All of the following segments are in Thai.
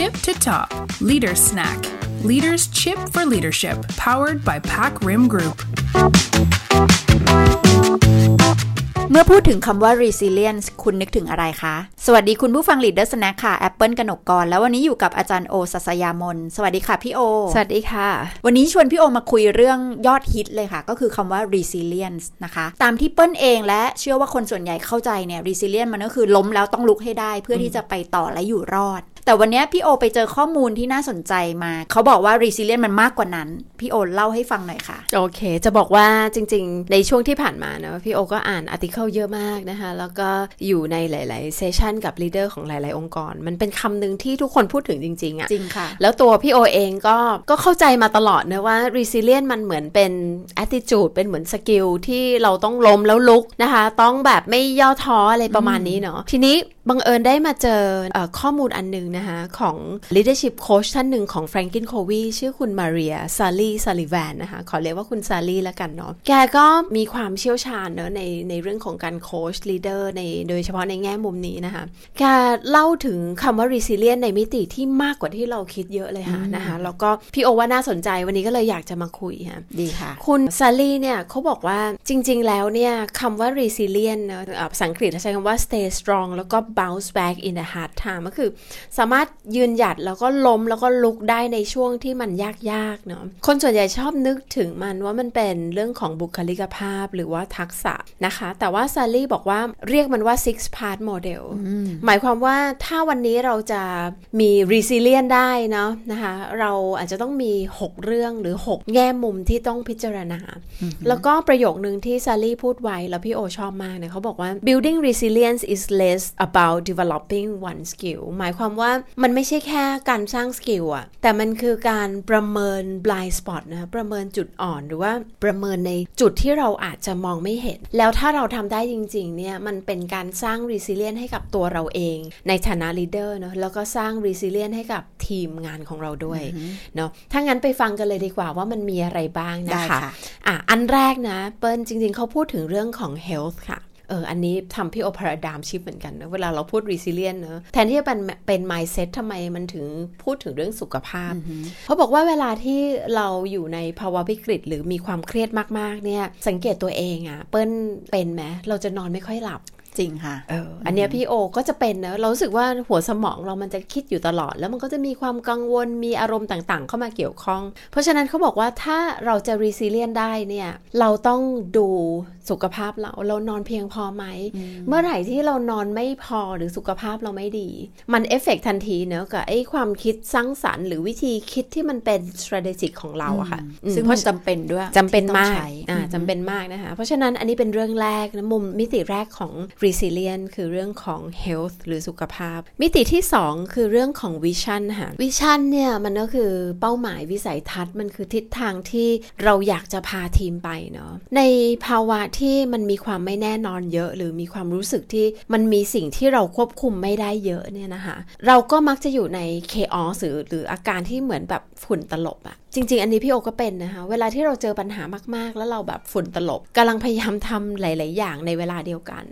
tip to top leader snack leaders chip for leadership powered by pack rim group เมื่อพูดถึงคำว่า resilience คุณนึกถึงอะไรคะ สวัสดีคุณผู้ฟัง Leader Snack ค่ะแอปเปิลกนกกร แล้ววันนี้อยู่กับอาจารย์โอสัสยามน สวัสดีค่ะพี่โอ สวัสดีค่ะ วันนี้ชวนพี่โอมาคุยเรื่องยอดฮิตเลยค่ะ ก็คือคำว่า resilience นะคะ ตามที่เปิ้ลเองและเชื่อว่าคนส่วนใหญ่เข้าใจเนี่ย resilience มันก็คือล้มแล้วต้องลุกให้ได้ เพื่อที่จะไปต่อและอยู่รอดแต่วันนี้พี่โอไปเจอข้อมูลที่น่าสนใจมา เขาบอกว่า resilience มันมากกว่านั้น พี่โอเล่าให้ฟังหน่อยค่ะ โอเค จะบอกว่าจริง ๆ ในช่วงที่ผ่านมานะพี่โอก็อ่าน article เยอะมากนะคะ แล้วก็อยู่ในหลาย ๆ session กับ leader ของหลาย ๆ องค์กร มันเป็นคำหนึ่งที่ทุกคนพูดถึงจริง ๆอะจริงค่ะ แล้วตัวพี่โอเองก็ก็เข้าใจมาตลอดนะว่า resilient มันเหมือนเป็น attitude เป็นเหมือน skill ที่เราต้องล้มแล้วลุกนะคะ ต้องแบบไม่ย่อท้ออะไรประมาณนี้เนาะทีนี้ บังเอิญได้มาเจอเออข้อมูลอันหนึงนะคะของ leadership coach ท่านหนึ่งของ Franklin Covey ชื่อคุณมาเรียซาลีซาลิแวนนะคะ ขอเรียกว่าคุณซาลีแล้วกันเนาะ แกก็มีความเชี่ยวชาญเนาะในในเรื่องของการโค้ช leader ในโดยเฉพาะในแง่มุมนี้นะคะ แกเล่าถึงคำว่า resilient ในมิติที่มากกว่าที่เราคิดเยอะเลยค่ะนะคะ แล้วก็พี่โอว่าน่าสนใจวันนี้ก็เลยอยากจะมาคุยค่ะดีค่ะ คุณซาลีเนี่ยเขาบอกว่าจริง ๆ แล้วเนี่ยคำว่า resilient เนอะอ่าภาษาอังกฤษเราใช้คำว่า stay strong แล้วก็ bounce back in the hard time ก็คือ สามารถยืนหยัดแล้วก็ล้มแล้วก็ลุกได้ในช่วงที่มันยากๆเนาะคนส่วนใหญ่ชอบนึกถึงมันว่ามันเป็นเรื่องของบุคลิกภาพหรือว่าทักษะนะคะ แต่ว่าซาลีบอกว่าเรียกมันว่า six part model หมายความว่าถ้าวันนี้เราจะมี resilient ได้เนาะนะคะ เราอาจจะต้องมี 6 เรื่องหรือ 6 แง่มุมที่ต้องพิจารณา แล้วก็ประโยคนึงที่ซาลี่พูดไว้แล้วพี่โอชอบมากเนี่ยเขาบอกว่า building resilience is less about developing one skill หมายความว่ามันไม่ใช่แค่การสร้างสกิลอะแต่มันคือการประเมิน blind spot นะ ประเมินจุดอ่อนหรือว่าประเมินในจุดที่เราอาจจะมองไม่เห็น แล้วถ้าเราทำได้จริงๆเนี่ยมันเป็นการสร้าง resilience ให้กับตัวเราเอง ในฐานะ leader เนอะแล้วก็สร้าง resilience ให้กับทีมงานของเราด้วยเนาะถ้างั้นไปฟังกันเลยดีกว่าว่ามันมีอะไรบ้างนะได้คะค่ะอะอันแรกนะเปิ้ลจริงๆเขาพูดถึงเรื่องของ health ค่ะ เอออันนี้ทำพี่โอพาราดามชิฟเหมือนกันนะเวลาเราพูด resilient เนอะแทนที่จะเป็นเป็น mindset ทำไมมันถึงพูดถึงเรื่องสุขภาพ เขาบอกว่าเวลาที่เราอยู่ในภาวะวิกฤต หรือมีความเครียดมากๆเนี่ยสังเกตตัวเองอะเปิ้ลเป็นไหมเราจะนอนไม่ค่อยหลับ จริงค่ะเอออันเนี้ยพี่โอก็จะเป็นนะเรารู้สึกว่าหัวสมองเรามันจะคิดอยู่ตลอด แล้วมันก็จะมีความกังวลมีอารมณ์ต่างๆ เข้ามาเกี่ยวข้อง เพราะฉะนั้นเขาบอกว่าถ้าเราจะ resilient ได้เนี่ยเราต้องดูสุขภาพเราเรานอนเพียงพอไหม เมื่อไหร่ที่เรานอนไม่พอหรือสุขภาพเราไม่ดี มันเอฟเฟกทันทีเนอะกับไอ้ความคิดสร้างสรรค์หรือวิธีคิดที่มันเป็น strategic ของเราอะค่ะอืมซึ่งเพมัราะนจำเป็นด้วยจำเป็นที่ต้องมากใช้อ่าจำเป็นมากนะคะเพราะฉะนั้นอันนี้เป็นเรื่องแรกนะมุมมิติแรกของ resilient คือเรื่องของ health หรือสุขภาพ มิติที่ 2 คือเรื่องของ vision ค่ะ vision เนี่ยมันก็คือเป้าหมายวิสัยทัศน์มันคือทิศทางที่เราอยากจะพาทีมไปเนาะในภาวะที่มันมีความไม่แน่นอนเยอะ หรือมีความรู้สึกที่มันมีสิ่งที่เราควบคุมไม่ได้เยอะเนี่ยนะคะ เราก็มักจะอยู่ใน chaos หรือหรืออาการที่เหมือนแบบฝุ่นตลบอะจริง ๆ อันนี้พี่โอก็เป็นนะคะ เวลาที่เราเจอปัญหามาก ๆ แล้วเราแบบฝุ่นตลบกำลังพยายามทำหลาย ๆ อย่างในเวลาเดียวกัน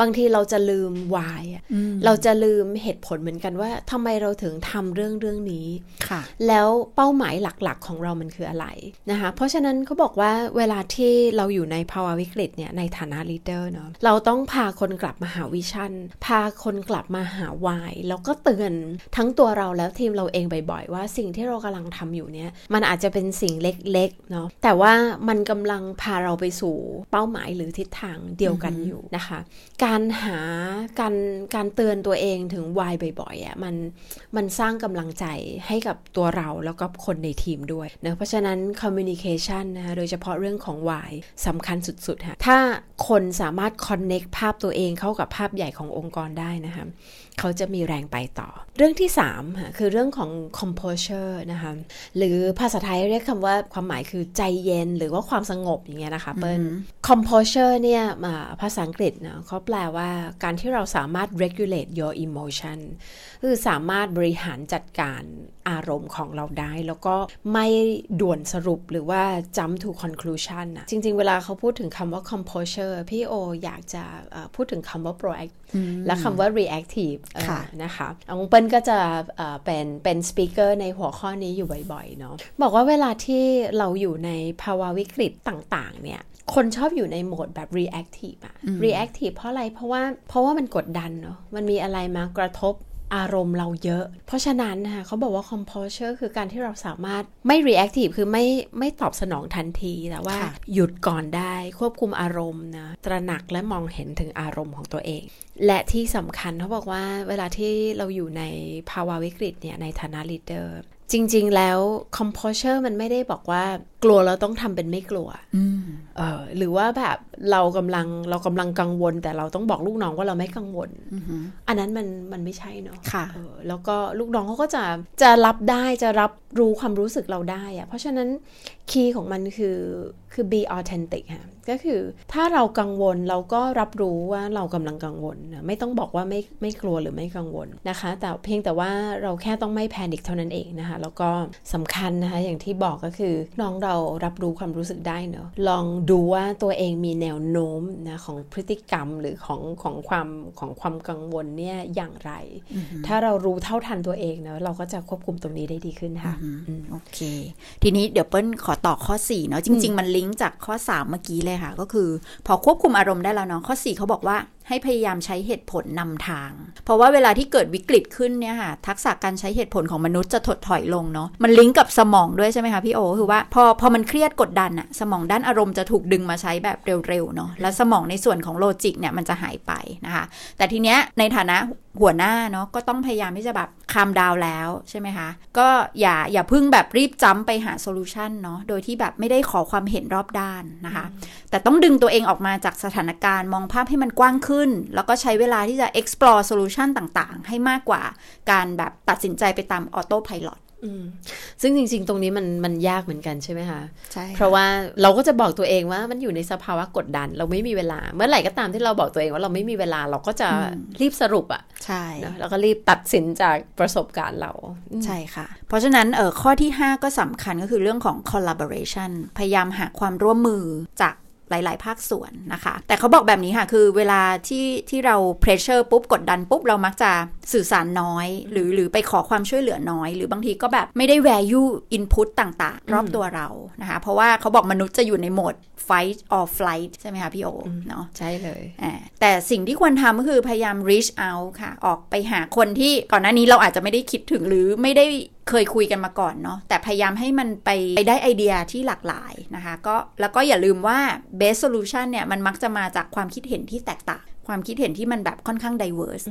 บางทีเราจะลืม why อะเราจะลืมเหตุผลเหมือนกันว่าทำไมเราถึงทำเรื่องเรื่องนี้ค่ะ แล้วเป้าหมายหลัก ๆ ของเรามันคืออะไรนะคะ เพราะฉะนั้นเขาบอกว่าเวลาที่เราอยู่ในภาวะวิกฤตเนี่ยในฐานะ leader เนาะเราต้องพาคนกลับมาหา vision พาคนกลับมาหา why แล้วก็เตือนทั้งตัวเราแล้วทีมเราเองบ่อย ๆ ว่าสิ่งที่เรากำลังทำอยู่เนี่ยมันอาจจะเป็นสิ่งเล็กๆเนาะแต่ว่ามันกำลังพาเราไปสู่เป้าหมายหรือทิศทางเดียวกันอยู่นะคะ การหาการการเตือนตัวเองถึงวายบ่อยๆอะมันมันสร้างกำลังใจให้กับตัวเราแล้วก็คนในทีมด้วยเนะเพราะฉะนั้น communication นะคะโดยเฉพาะเรื่องของวายสำคัญสุดๆค่ะถ้าคนสามารถ connect ภาพตัวเองเข้ากับภาพใหญ่ขององค์กรได้นะคะเขาจะมีแรงไปต่อ เรื่องที่3ค่ะคือเรื่องของ composure นะคะหรือภาษาไทยเรียกคำว่าความหมายคือใจเย็นหรือว่าความสงบอย่างเงี้ยนะคะเปิ้ล composure เนี่ยภาษาอังกฤษนะเขาแปลว่าการที่เราสามารถ regulate your emotion คือสามารถบริหารจัดการอารมณ์ของเราได้ แล้วก็ไม่ด่วนสรุปหรือว่า jump to conclusion นะจริง ๆ เวลาเขาพูดถึงคำว่า composure พี่โออยากจะพูดถึงคำว่า proactive และคำว่า reactive นะคะองเปิ้ลก็จะเป็นเป็นสปีกเกอร์ในหัวข้อนี้อยู่บ่อยๆเนาะบอกว่าเวลาที่เราอยู่ในภาวะวิกฤตต่างๆเนี่ย คนชอบอยู่ในโหมดแบบ reactive อะ reactive เพราะอะไร เพราะว่า เพราะว่ามันกดดันเนาะ มันมีอะไรมากระทบอารมณ์เราเยอะ เพราะฉะนั้นนะคะเขาบอกว่า composure คือการที่เราสามารถไม่ reactive คือไม่ไม่ตอบสนองทันที แต่ว่าหยุดก่อนได้ควบคุมอารมณ์นะ ตระหนักและมองเห็นถึงอารมณ์ของตัวเอง และที่สำคัญเขาบอกว่าเวลาที่เราอยู่ในภาวะวิกฤตเนี่ยในฐานะ leader จริง ๆ แล้ว composure มันไม่ได้บอกว่ากลัวเราต้องทำเป็นไม่กลัวเออหรือว่าแบบเรากำลังเรากำลังกังวล แต่เราต้องบอกลูกน้องว่าเราไม่กังวลอันนั้นมันมันไม่ใช่เนาะค่ะแล้วก็ลูกน้องเขาก็จะจะรับได้จะรับรู้ความรู้สึกเราได้อะเพราะฉะนั้นคีย์ของมันคือคือ be authentic ค่ะก็คือถ้าเรากังวลเราก็รับรู้ว่าเรากำลังกังวลนะไม่ต้องบอกว่าไม่ไม่กลัวหรือไม่กังวลนะคะ แต่เพียงแต่ว่าเราแค่ต้องไม่แพนิคเท่านั้นเองนะคะแล้วก็สำคัญนะคะอย่างที่บอกก็คือน้องเรารับรู้ความรู้สึกได้เนาะลองดูว่าตัวเองมีแนวโน้มนะของพฤติกรรมหรือของของความของความกังวลเนี่ยอย่างไร ถ้าเรารู้เท่าทันตัวเองเนาะเราก็จะควบคุมตรงนี้ได้ดีขึ้นค่ะโอเค ทีนี้เดี๋ยวเปิ้ลขอต่อข้อ4เนาะจริง ๆ มันลิงก์จากข้อ 3 เมื่อกี้เลยค่ะ ก็คือ พอควบคุมอารมณ์ได้แล้วเนาะข้อ 4 เขาบอกว่า ให้พยายามใช้เหตุผลนำทาง เพราะว่าเวลาที่เกิดวิกฤตขึ้นเนี่ยค่ะทักษะการใช้เหตุผลของมนุษย์จะถดถอยลงเนาะมันลิงก์กับสมองด้วยใช่ไหมคะพี่โอคือว่าพอพอมันเครียดกดดันอะสมองด้านอารมณ์จะถูกดึงมาใช้แบบเร็วๆเนาะแล้วสมองในส่วนของ logic เนี่ยมันจะหายไปนะคะ แต่ทีเนี้ยในฐานะ หัวหน้าเนาะก็ต้องพยายามที่จะแบบ calm down แล้วใช่ไหมคะ ก็อย่าอย่าพึ่งแบบรีบ jump ไปหา solution เนาะโดยที่แบบไม่ได้ขอความเห็นรอบด้านนะคะ แต่ต้องดึงตัวเองออกมาจากสถานการณ์มองภาพให้มันกว้างขึ้น แล้วก็ใช้เวลาที่จะ explore solution ต่างๆ ให้มากกว่าการแบบตัดสินใจไปตาม autopilot ซึ่งจริง ๆ ตรงนี้มันมันยากเหมือนกันใช่ไหมคะใช่เพราะว่าเราก็จะบอกตัวเองว่ามันอยู่ในสภาวะกดดัน เราไม่มีเวลา เมื่อไหร่ก็ตามที่เราบอกตัวเองว่าเราไม่มีเวลาเราก็จะรีบสรุปอะ่ะใช่แล้วก็รีบตัดสินจากประสบการณ์เราใช่ค่ะ เพราะฉะนั้นเออข้อที่ 5 ก็สำคัญก็คือเรื่องของ collaboration พยายามหาความร่วมมือจาก หลาย ๆ ภาคส่วนนะคะ แต่เขาบอกแบบนี้ค่ะ คือเวลาที่ที่เราเพรสเชอร์ปุ๊บกดดันปุ๊บ เรามักจะสื่อสารน้อย หรือหรือไปขอความช่วยเหลือน้อย หรือบางทีก็แบบไม่ได้ value input ต่าง ๆ รอบตัวเรานะคะ เพราะว่าเขาบอกมนุษย์จะอยู่ในโหมด fight or flight ใช่ไหมคะพี่โอเนาะใช่เลยแต่สิ่งที่ควรทำก็คือพยายาม reach out ค่ะ ออกไปหาคนที่ก่อนหน้านี้เราอาจจะไม่ได้คิดถึงหรือไม่ได้ เคยคุยกันมาก่อนเนาะแต่พยายามให้มันไปไปได้ไอเดียที่หลากหลายนะคะก็แล้วก็อย่าลืมว่า best solution เนี่ยมันมักจะมาจากความคิดเห็นที่แตกต่าง ความคิดเห็นที่มันแบบค่อนข้าง diverse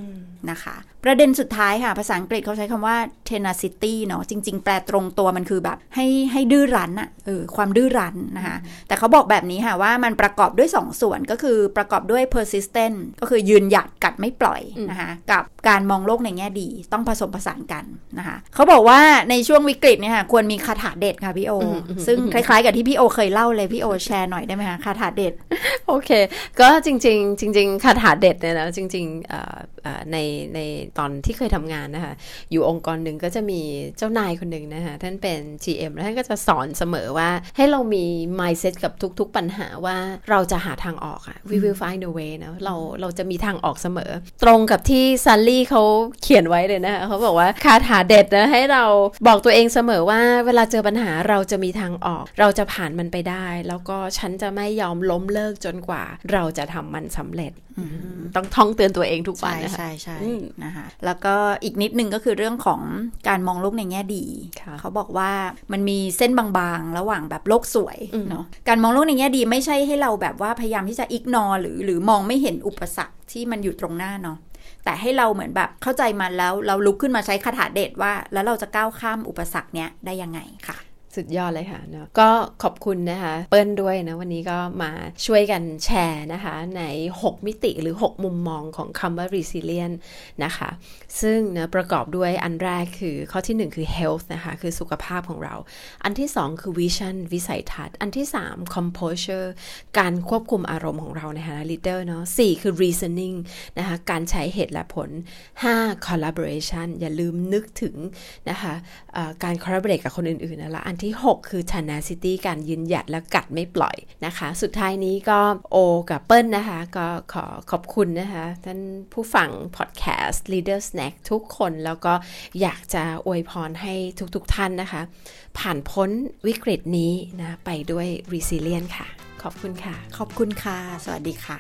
นะคะ ประเด็นสุดท้ายค่ะ ภาษาอังกฤษเขาใช้คำว่า tenacity เนาะจริง ๆ แปลตรงตัวมันคือแบบให้ให้ดื้อรั้นอะเออความดื้อรั้นนะคะ แต่เขาบอกแบบนี้ค่ะว่ามันประกอบด้วย2ส่วนก็คือประกอบด้วย persistent ก็คือยืนหยัดกัดไม่ปล่อยนะคะกับการมองโลกในแง่ดีต้องผสมผสานกันนะคะเขาบอกว่าในช่วงวิกฤตเนี่ยค่ะควรมีคาถาเด็ดค่ะพี่โอ ซึ่งคล้ายๆ กับที่พี่โอเคยเล่าเลยพี่โอแชร์หน่อยได้ไหมคะคาถาเด็ด โอเค ก็จริง ๆ จริง ๆ คาถาเด็ดเนี่ยนะจริงๆ ในในตอนที่เคยทำงานนะคะ อยู่องค์กรหนึ่งก็จะมีเจ้านายคนหนึ่งนะคะ ท่านเป็น GM แล้วท่านก็จะสอนเสมอว่าให้เรามี mindset กับทุกๆปัญหาว่าเราจะหาทางออกอะ we will find a way นะเราเราจะมีทางออกเสมอ ตรงกับที่ซันลี่เขาเขียนไว้เลยนะคะเขาบอกว่าคาถาเด็ดนะให้เราบอกตัวเองเสมอว่าเวลาเจอปัญหาเราจะมีทางออก เราจะผ่านมันไปได้ แล้วก็ฉันจะไม่ยอมล้มเลิกจนกว่า เราจะทำมันสำเร็จต้องท่องเตือนตัวเองทุกวันใช่ใช่นะคะแล้วก็อีกนิดนึงก็คือเรื่องของการมองโลกในแง่ดี เขาบอกว่ามันมีเส้นบางๆ ระหว่างแบบโลกสวยเนาะการมองโลกในแง่ดีไม่ใช่ให้เราแบบว่าพยายามที่จะอิกนอหรือหรือมองไม่เห็นอุปสรรคที่มันอยู่ตรงหน้าเนาะแต่ให้เราเหมือนแบบเข้าใจมันแล้วเราลุกขึ้นมาใช้คาถาเด็ดว่า แล้วเราจะก้าวข้ามอุปสรรคเนี้ยได้ยังไงค่ะ สุดยอดเลยค่ะเนาะก็ขอบคุณนะคะ เปิ้ลด้วยนะวันนี้ก็มาช่วยกันแชร์นะคะ ใน 6 มิติหรือ 6 มุมมองของคำว่า resilient นะคะ ซึ่งนะประกอบด้วยอันแรกคือข้อที่ 1 คือ health นะคะ คือสุขภาพของเรา อันที่ 2 คือ vision วิสัยทัศน์ อันที่ 3 composure การควบคุมอารมณ์ของเราในฐานะ leader เนาะ4คือ reasoning นะคะการใช้เหตุและผล 5 collaboration อย่าลืมนึกถึงนะคะการ collaborate กับคนอื่นๆนะละอันที่ 6 คือ tenacity การยืนหยัดและกัดไม่ปล่อยนะคะ สุดท้ายนี้ก็โอกับเปิ้ลนะคะ ก็ขอขอบคุณนะคะ ท่านผู้ฟัง podcast leader snack ทุกคนแล้วก็อยากจะอวยพรให้ทุกๆทท่านนะคะ ผ่านพ้นวิกฤตนี้นะไปด้วย resilient ค่ะ ขอบคุณค่ะ ขอบคุณค่ะ สวัสดีค่ะ